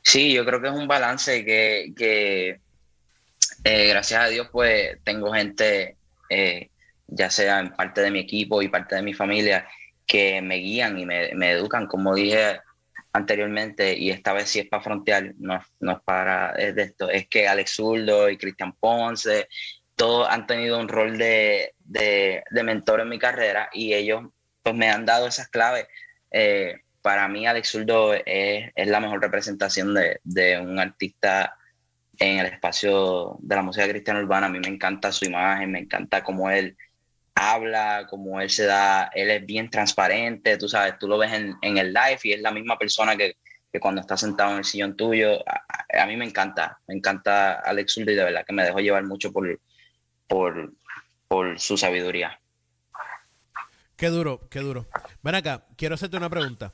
Sí, yo creo que es un balance que, eh, gracias a Dios, pues tengo gente, eh, ya sea en parte de mi equipo y parte de mi familia, que me guían y me, me educan, como dije anteriormente, y esta vez sí es para frontear, no, no es para es de esto, es que Alex Zurdo y Cristian Ponce, todos han tenido un rol de, de, mentor en mi carrera y ellos pues me han dado esas claves. Eh, para mí Alex Zurdo es, es la mejor representación de, de un artista en el espacio de la música cristiana urbana. A mí me encanta su imagen, me encanta cómo él habla, cómo él se da, él es bien transparente, tú sabes, tú lo ves en, en el live y es la misma persona que, que cuando está sentado en el sillón tuyo. A mí me encanta, me encanta Alex Zurdo y de verdad que me dejó llevar mucho por, por, por su sabiduría. Qué duro, qué duro. Ven acá, quiero hacerte una pregunta.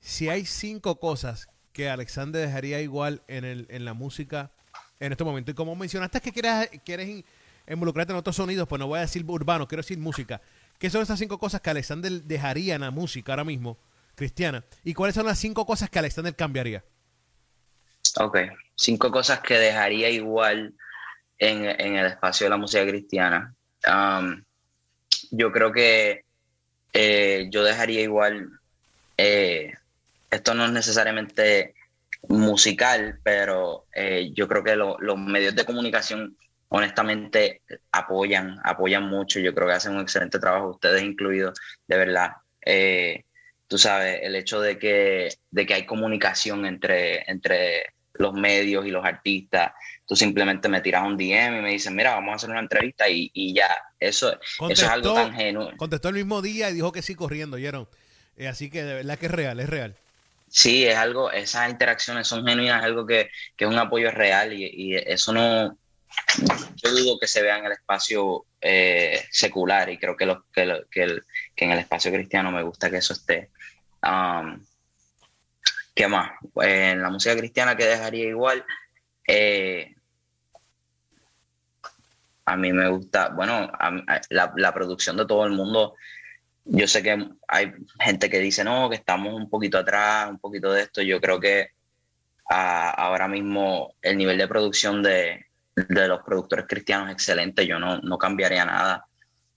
Si hay cinco cosas que Alexander dejaría igual en, el, en la música en este momento, y como mencionaste que quieres, quieres in- involucrarte en otros sonidos, pues no voy a decir urbano, quiero decir música. ¿Qué son esas cinco cosas que Alexander dejaría en la música ahora mismo, cristiana? ¿Y cuáles son las cinco cosas que Alexander cambiaría? Ok, cinco cosas que dejaría igual en, el espacio de la música cristiana. Um, yo creo que eh, yo dejaría igual, eh, esto no es necesariamente musical, pero eh, yo creo que lo- los medios de comunicación honestamente apoyan, apoyan mucho, yo creo que hacen un excelente trabajo, ustedes incluidos, de verdad. Tú sabes, el hecho de que, de que hay comunicación entre, entre los medios y los artistas, tú simplemente me tiras un DM y me dices, mira, vamos a hacer una entrevista y, y ya, eso, eso es algo Contestó, tan genuino. contestó el mismo día y dijo que sí corriendo, ¿oyeron? Eh, así que de verdad que es real, es real. Sí, es algo, esas interacciones son genuinas, es algo que, que es un apoyo real y, y eso no, yo dudo que se vea en el espacio eh, secular y creo que, lo, que, lo- que, el- que en el espacio cristiano me gusta que eso esté. Um, ¿Qué más? Pues, en la música cristiana que dejaría igual, eh, a mí me gusta, bueno, la, la producción de todo el mundo. Yo sé que hay gente que dice, no, que estamos un poquito atrás, un poquito de esto. Yo creo que ah, ahora mismo el nivel de producción de, de los productores cristianos es excelente. Yo no, no cambiaría nada.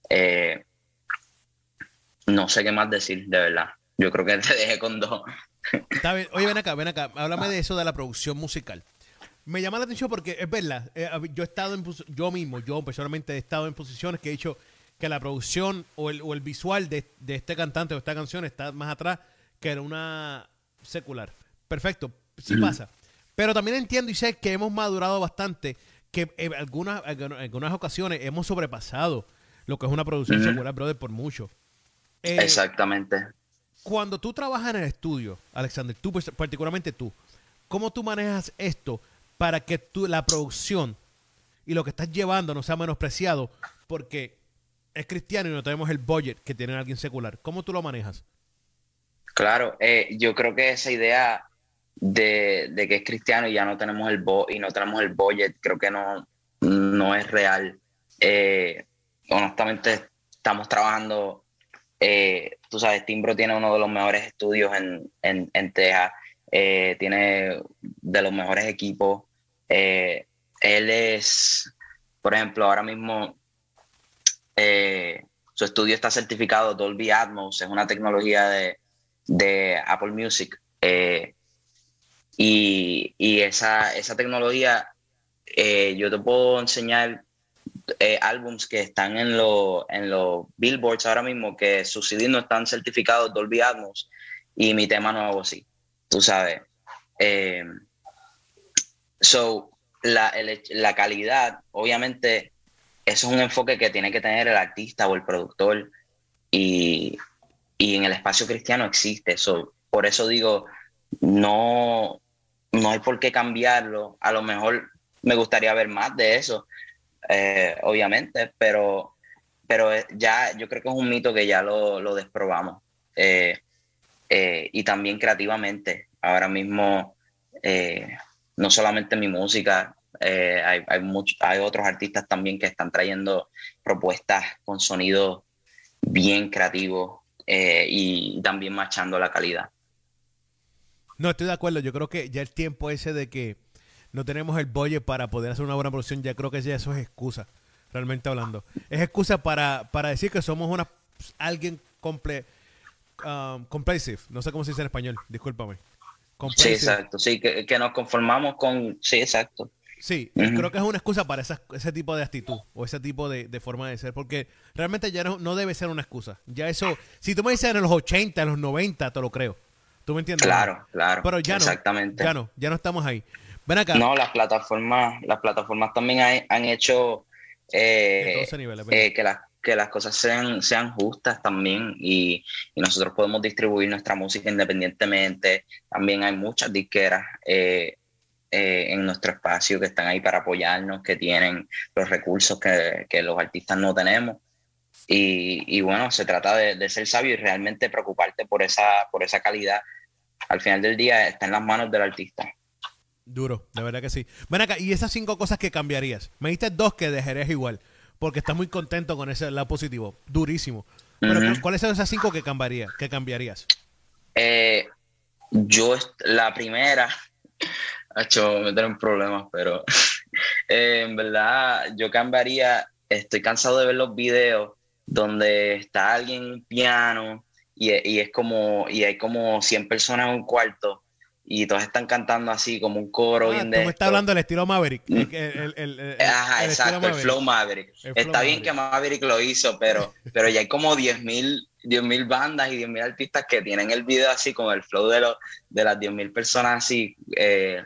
Eh, no sé qué más decir, de verdad. Yo creo que te dejé con dos. Está bien. Oye, ven acá, ven acá. Háblame de eso de la producción musical. Me llama la atención porque es verdad. eh, yo he estado en yo mismo, yo personalmente he estado en posiciones que he dicho que la producción o el, o el visual de, de este cantante o esta canción está más atrás que en una secular. Perfecto, sí pasa. Pero también entiendo y sé que hemos madurado bastante, que en algunas, en algunas ocasiones hemos sobrepasado lo que es una producción secular, brother, por mucho. Eh, Exactamente. cuando tú trabajas en el estudio, Alexander, tú pues, particularmente tú, ¿cómo tú manejas esto para que tú, la producción y lo que estás llevando no sea menospreciado? Porque es cristiano y no tenemos el budget que tiene alguien secular. ¿Cómo tú lo manejas? Claro, eh, yo creo que esa idea de, de que es cristiano y ya no tenemos el bo y no tenemos el budget, creo que no, no es real. Eh, honestamente, estamos trabajando, eh, tú sabes, Timbro tiene uno de los mejores estudios en, en, en Texas, eh, tiene de los mejores equipos. Eh, él es, por ejemplo, ahora mismo eh, su estudio está certificado Dolby Atmos, es una tecnología de, de Apple Music. eh, y y esa, esa tecnología, eh, yo te puedo enseñar eh, álbums que están en, lo- en los billboards ahora mismo, que sus CDs no están certificados Dolby Atmos, y mi tema nuevo sí, tú sabes. So, la, la calidad, obviamente, eso es un enfoque que tiene que tener el artista o el productor, y, y en el espacio cristiano existe eso. Por eso digo, no, no hay por qué cambiarlo. A lo mejor me gustaría ver más de eso, eh, obviamente, pero, pero eh, ya yo creo que es un mito que ya lo, lo desprobamos. Eh, y también creativamente. Ahora mismo, no solamente mi música, eh, hay, hay, much- hay otros artistas también que están trayendo propuestas con sonidos bien creativos eh, y también machando la calidad. No, estoy de acuerdo. Yo creo que ya el tiempo ese de que no tenemos el budget para poder hacer una buena producción, ya creo que ya eso es excusa, realmente hablando. Es excusa para, para decir que somos una alguien comple, um, complacive. No sé cómo se dice en español, discúlpame. Sí, exacto. Sí, que, que nos conformamos con. Sí, exacto. Sí, Ujú. creo que es una excusa para esas- ese tipo de actitud o ese tipo de, de forma de ser, porque realmente ya no, no debe ser una excusa. Ya eso, si tú me dices en los 80, en los 90, te lo creo. ¿Tú me entiendes? Claro, claro. Pero ya no. Exactamente. Ya no, ya no estamos ahí. Ven acá. No, las plataformas, las plataformas también hay- han hecho eh, ¿verdad? eh, que, las que las cosas sean, sean justas también y, y nosotros podemos distribuir nuestra música independientemente. También hay muchas disqueras eh, eh, en nuestro espacio que están ahí para apoyarnos, que tienen los recursos que, que los artistas no tenemos. Y, y bueno, se trata de, de ser sabio y realmente preocuparte por esa, por esa calidad. Al final del día está en las manos del artista. Duro, de verdad que sí. Ven acá, y esas cinco cosas que cambiarías. Me diste dos que dejarías igual, porque estás muy contento con ese lado positivo. Durísimo. Pero. ¿cuáles son esas cinco que cambiaría, que cambiarías? Eh, yo, la primera, ha hecho meter en problemas, pero [LAUGHS] eh, en verdad yo cambiaría, estoy cansado de ver los videos donde está alguien en un piano y, y es como, y hay como 100 personas en un cuarto y todos están cantando así como un coro Ah, bien de esto. estás hablando del estilo Maverick. el- el- el- el- Ajá, el exacto, el flow Maverick. El flow Está bien Maverick. que Maverick lo hizo, pero, pero ya hay como 10.000 mil bandas y 10.000 artistas que tienen el video así con el flow de, los de las 10.000 personas así eh,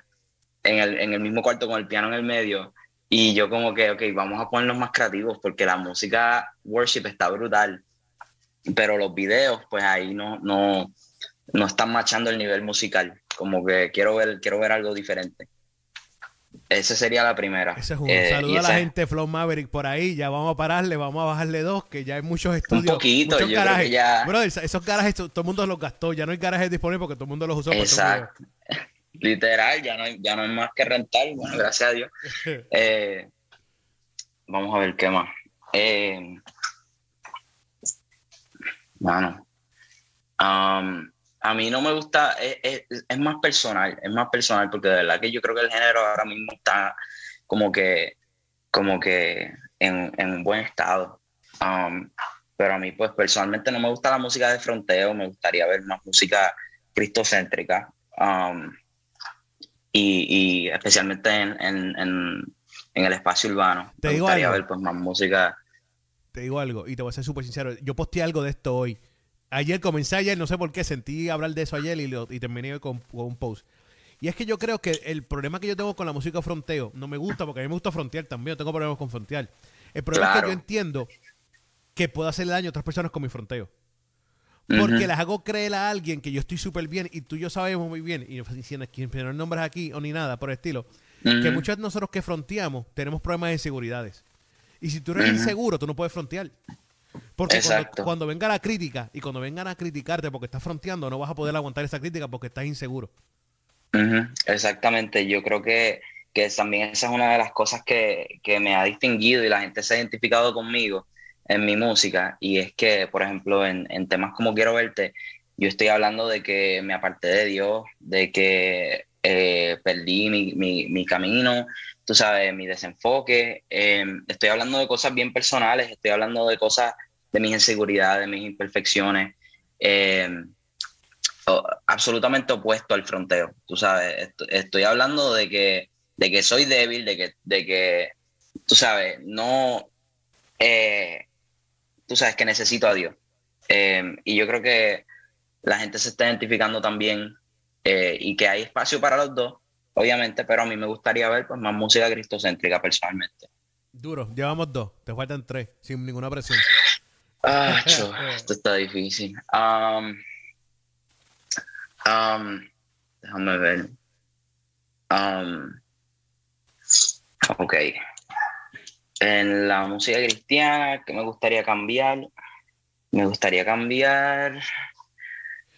en, el, en el mismo cuarto con el piano en el medio. Y yo como que, ok, vamos a ponernos más creativos porque la música worship está brutal, pero los videos pues ahí no, no, no están machando el nivel musical. Como que quiero ver, quiero ver algo diferente. Esa sería la primera. Ese es un Eh, saludo a la gente Flow Maverick por ahí. Ya vamos a pararle, vamos a bajarle dos, que ya hay muchos Un estudios. poquito, muchos yo creo garajes. que ya. Brother, esos garajes, todo el mundo los gastó. Ya no hay garajes disponibles porque todo el mundo los usó. para Exacto. [LAUGHS] Literal, ya no, hay, ya no hay más que rentar. Bueno, gracias a Dios. [LAUGHS] Eh, vamos a ver qué más. Eh, mano, um, a mí no me gusta, es, es- es más personal, es más personal, porque de verdad que yo creo que el género ahora mismo está como que, como que en, en un buen estado. Um, pero a mí, pues personalmente no me gusta la música de fronteo, me gustaría ver más música cristocéntrica. Um, y, y especialmente en, en, en, en el espacio urbano. Te me digo gustaría algo. ver pues más música. Te digo algo, y te voy a ser súper sincero. Yo posteé algo de esto hoy. Ayer comencé ayer, no sé por qué, sentí hablar de eso ayer y, lo- y terminé con, con un post. Y es que yo creo que el problema que yo tengo con la música fronteo, no me gusta, porque a mí me gusta frontear también, yo tengo problemas con frontear. El problema es que yo entiendo que puedo hacerle daño a otras personas con mi fronteo. Porque las hago creer a alguien que yo estoy súper bien y tú y yo sabemos muy bien, y sin, sin poner nombres aquí o ni nada por el estilo, que muchos de nosotros que fronteamos tenemos problemas de inseguridades. Y si tú eres inseguro, tú no puedes frontear. Porque cuando, cuando venga la crítica y cuando vengan a criticarte porque estás fronteando, no vas a poder aguantar esa crítica porque estás inseguro. Exactamente, yo creo que, que también esa es una de las cosas que, que me ha distinguido y la gente se ha identificado conmigo en mi música. Y es que, por ejemplo, en, en temas como Quiero Verte, yo estoy hablando de que me aparté de Dios, de que eh, perdí mi, mi, mi camino, tú sabes, mi desenfoque, eh, estoy hablando de cosas bien personales, estoy hablando de cosas de mis inseguridades, de mis imperfecciones. o- absolutamente opuesto al fronteo. Tú sabes, Est- estoy hablando de que, de que soy débil, de que, de que tú sabes, no, eh, tú sabes que necesito a Dios. Eh, y yo creo que la gente se está identificando también eh, y que hay espacio para los dos, obviamente, pero a mí me gustaría ver pues, más música cristocéntrica personalmente. Duro, llevamos dos, te faltan tres, sin ninguna presión. Ah, cho, [LAUGHS] esto está difícil. Um, um, déjame ver. Um, ok. En la música cristiana, ¿qué me gustaría cambiar? Me gustaría cambiar.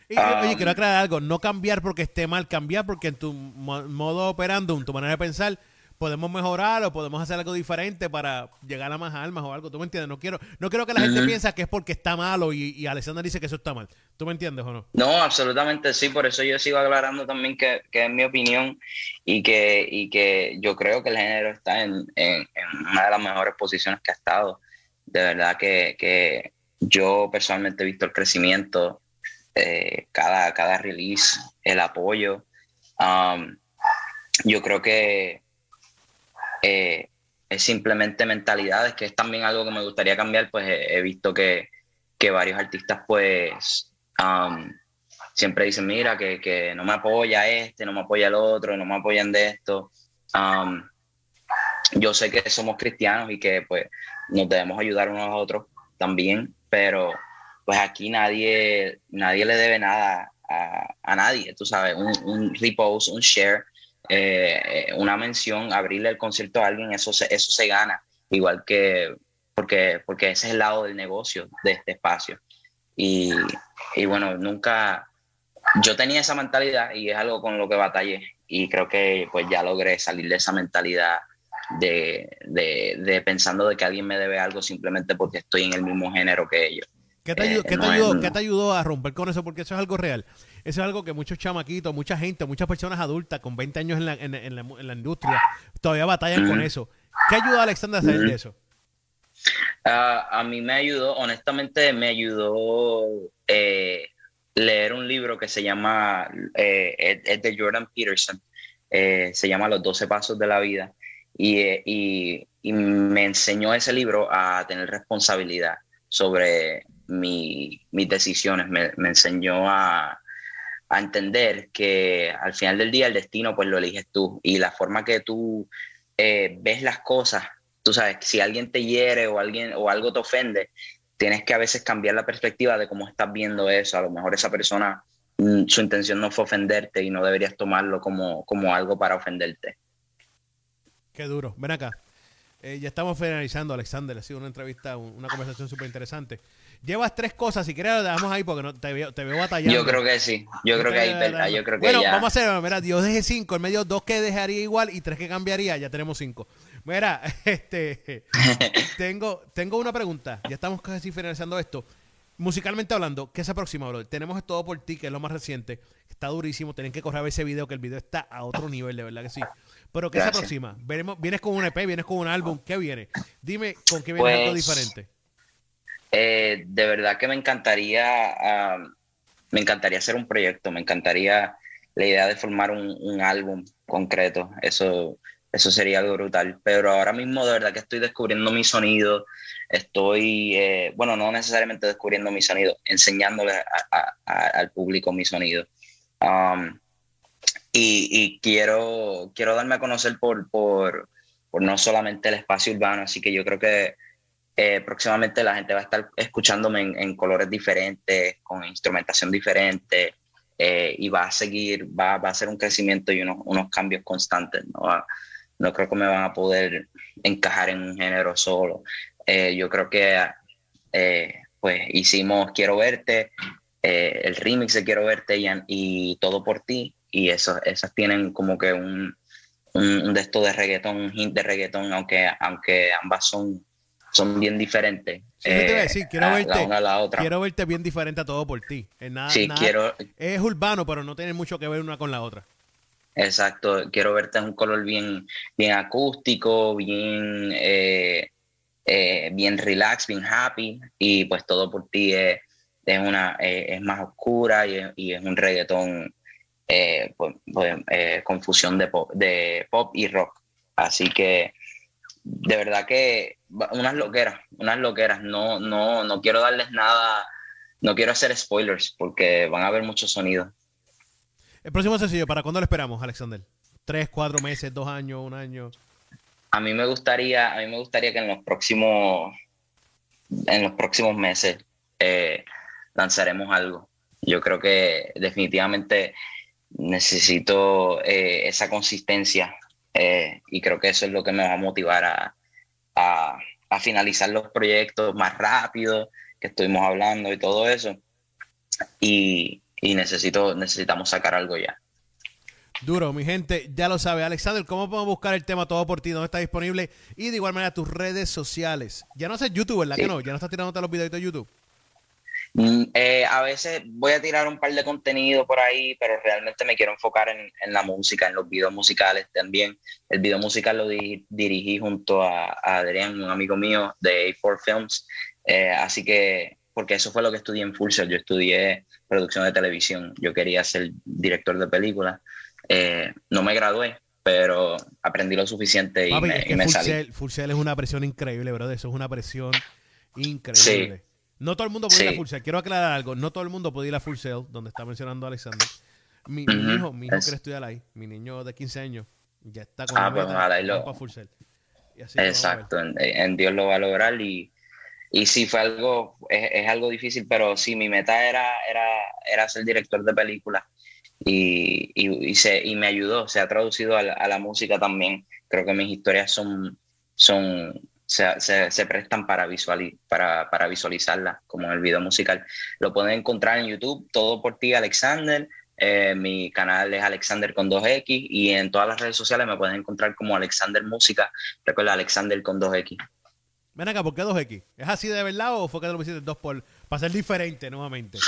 Y, oye, quiero aclarar algo, no cambiar porque esté mal, cambiar porque en tu mo- modo operando, en tu manera de pensar, podemos mejorar o podemos hacer algo diferente para llegar a más almas o algo. ¿Tú me entiendes? No quiero, no quiero que la gente Ujú. piense que es porque está malo y, y Alexander dice que eso está mal. ¿Tú me entiendes o no? No, absolutamente sí, por eso yo sigo aclarando también que, que es mi opinión y que, y que yo creo que el género está en, en- en una de las mejores posiciones que ha estado. De verdad que, que yo personalmente he visto el crecimiento, eh, cada, cada release, el apoyo. Um, yo creo que eh, es simplemente mentalidades, que es también algo que me gustaría cambiar, pues he, he visto que, que varios artistas pues um, siempre dicen, mira, que, que no me apoya este, no me apoya el otro, no me apoyan de esto. Um, yo sé que somos cristianos y que pues nos debemos ayudar unos a otros también, pero pues aquí nadie, nadie le debe nada a, a nadie, tú sabes, un, un repost, un share, eh, eh, una mención, abrirle el concierto a alguien, eso se, eso se gana, igual que porque, porque ese es el lado del negocio de este espacio. Y, y bueno, nunca, yo tenía esa mentalidad y es algo con lo que batallé y creo que pues ya logré salir de esa mentalidad de, de, de pensando de que alguien me debe algo simplemente porque estoy en el mismo género que ellos. ¿Qué te, Eh, ayudó, qué te no ayudó, no. qué te ayudó a romper con eso? Porque eso es algo real. Eso es algo que muchos chamaquitos, mucha gente, muchas personas adultas con 20 años en la, en, en la, en la industria todavía batallan con eso. ¿Qué ayudó a Alexander a salir de eso? Ah, a mí me ayudó, honestamente, me ayudó eh, leer un libro que se llama, eh, es, de Jordan Peterson, eh, se llama Los 12 Pasos de la Vida, y, y, y, me enseñó ese libro a tener responsabilidad sobre mi, mis decisiones, me, me enseñó a, a, entender que al final del día el destino pues lo eliges tú y la forma que tú ves las cosas tú sabes, si alguien te hiere o, alguien, o algo te ofende, tienes que a veces cambiar la perspectiva de cómo estás viendo eso. A lo mejor esa persona, mm, su intención no fue ofenderte y no deberías tomarlo como, como algo para ofenderte. Qué duro. Ven acá. Eh, ya estamos finalizando, Alexander. Ha sido una entrevista, una conversación súper interesante. Llevas tres cosas, si quieres dejamos ahí porque no, te, veo, te veo batallando. Yo creo que sí, yo creo que ahí yo creo que Bueno, vamos a hacer, mira, Dios deje cinco, en medio dos que dejaría igual y tres que cambiaría, ya tenemos cinco. Mira, [LAUGHS] este, [LAUGHS] tengo, tengo una pregunta, ya estamos casi finalizando esto. Musicalmente hablando, ¿qué se aproxima, bro? Tenemos Todo por ti, que es lo más reciente. Está durísimo, tienen que correr ese video, que el video está a otro nivel, de verdad que sí. Pero ¿qué se aproxima? Veremos, ¿Vienes con un EP, vienes con un álbum? ¿Qué viene? Dime con qué viene algo pues, diferente. Eh, de verdad que me encantaría, me encantaría hacer un proyecto, me encantaría la idea de formar un, álbum concreto, eso, eso sería algo brutal. Pero ahora mismo de verdad que estoy descubriendo mi sonido, estoy, eh, bueno, no necesariamente descubriendo mi sonido, enseñándole al público mi sonido. Um, y, quiero, quiero darme a conocer por, por, por no solamente el espacio urbano, así que yo creo que eh, próximamente la gente va a estar escuchándome en, colores diferentes, con instrumentación diferente, eh, y va a seguir, va, va, a ser un crecimiento y unos, unos cambios constantes. ¿no? no creo que me van a poder encajar en un género solo. Eh, yo creo que pues hicimos Quiero Verte, el remix de Quiero Verte y, y Todo por Ti, y eso, esas tienen como que un, un, de esto de reggaetón, un hint de reggaetón, aunque, aunque ambas son son bien diferentes. Sí, te voy a decir, quiero, eh, verte, la otra. quiero verte bien diferente a todo por ti. Es nada, sí, quiero, es urbano, pero no tiene mucho que ver una con la otra. Exacto, quiero verte en un color bien, bien acústico, bien, eh, eh, bien relax, bien happy, y pues todo por ti es, es una, es más oscura y es, y es un reggaetón pues, pues, con fusión de pop, de pop y rock. Así que de verdad que unas loqueras, unas loqueras. No, no, no quiero darles nada, no quiero hacer spoilers porque van a haber muchos sonidos. El próximo sencillo, ¿para cuándo lo esperamos, Alexander? ¿Tres, cuatro meses, dos años, un año? A mí me gustaría, a mí me gustaría que en los próximos, en los próximos meses eh, lanzaremos algo. Yo creo que definitivamente necesito eh, esa consistencia eh, y creo que eso es lo que me va a motivar a, a, finalizar los proyectos más rápido que estuvimos hablando y todo eso. Y, y necesito, necesitamos sacar algo ya. Duro, mi gente, ya lo sabe. Alexander, ¿cómo podemos buscar el tema todo por ti? ¿Dónde está disponible? Y de igual manera tus redes sociales. Ya no sé YouTube, ¿verdad que no? Ya no estás tirando los videitos de YouTube. Eh, a veces voy a tirar un par de contenido por ahí, pero realmente me quiero enfocar en, la música, en los videos musicales también. El video musical lo dirigí junto a, Adrián, un amigo mío de A4 Films. Eh, así que, porque eso fue lo que estudié en Full Yo estudié producción de televisión. Yo quería ser director de películas. Eh, no me gradué, pero aprendí lo suficiente y me, salí. Full es una presión increíble, bro. Eso es una presión increíble. Sí. No todo el mundo puede ir a Full Sail. Quiero aclarar algo. No todo el mundo puede ir a Full Sail, donde está mencionando Alexander. Mi, hijo, mi hijo quiere estudiar ahí. Mi niño de 15 años ya está con ah, pues para Full Sail. Exacto. En, Dios lo va a lograr y, y sí fue algo, es, algo difícil, pero sí, mi meta era, era, era ser director de películas y, y, se, y me ayudó, se ha traducido a la, a la música también. Creo que mis historias son, son se, se, prestan para, para, para visualizarla, como en el video musical. Lo pueden encontrar en YouTube, todo por ti, Alexander. Eh, mi canal es Alexander con 2X y en todas las redes sociales me pueden encontrar como Alexander Música. Recuerda, Alexander con 2X. Ven acá, ¿por qué 2X? ¿Es así de verdad o fue que te lo hiciste dos por para ser diferente nuevamente?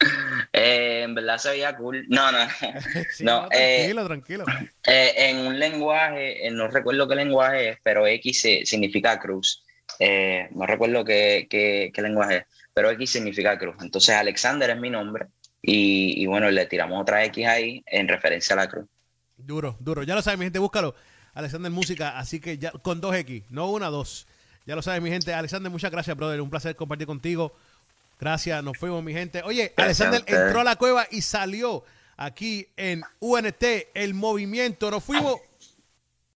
[LAUGHS] Eh, en verdad se veía cool. No, no. no, [LAUGHS] eh, tranquilo, tranquilo. Eh, en un lenguaje, no recuerdo qué lenguaje es, pero X significa cruz. no recuerdo qué, qué, qué lenguaje es, pero X significa cruz. Entonces Alexander es mi nombre y, y bueno, le tiramos otra X ahí en referencia a la cruz. Duro, duro. Ya lo saben, mi gente, búscalo. Alexander Música, así que ya con dos X, no una, dos. Ya lo saben, mi gente. Alexander, muchas gracias, brother. Un placer compartir contigo. Gracias, nos fuimos, mi gente. Oye, Alexander entró a la cueva y salió aquí en UNT, el movimiento. Nos fuimos.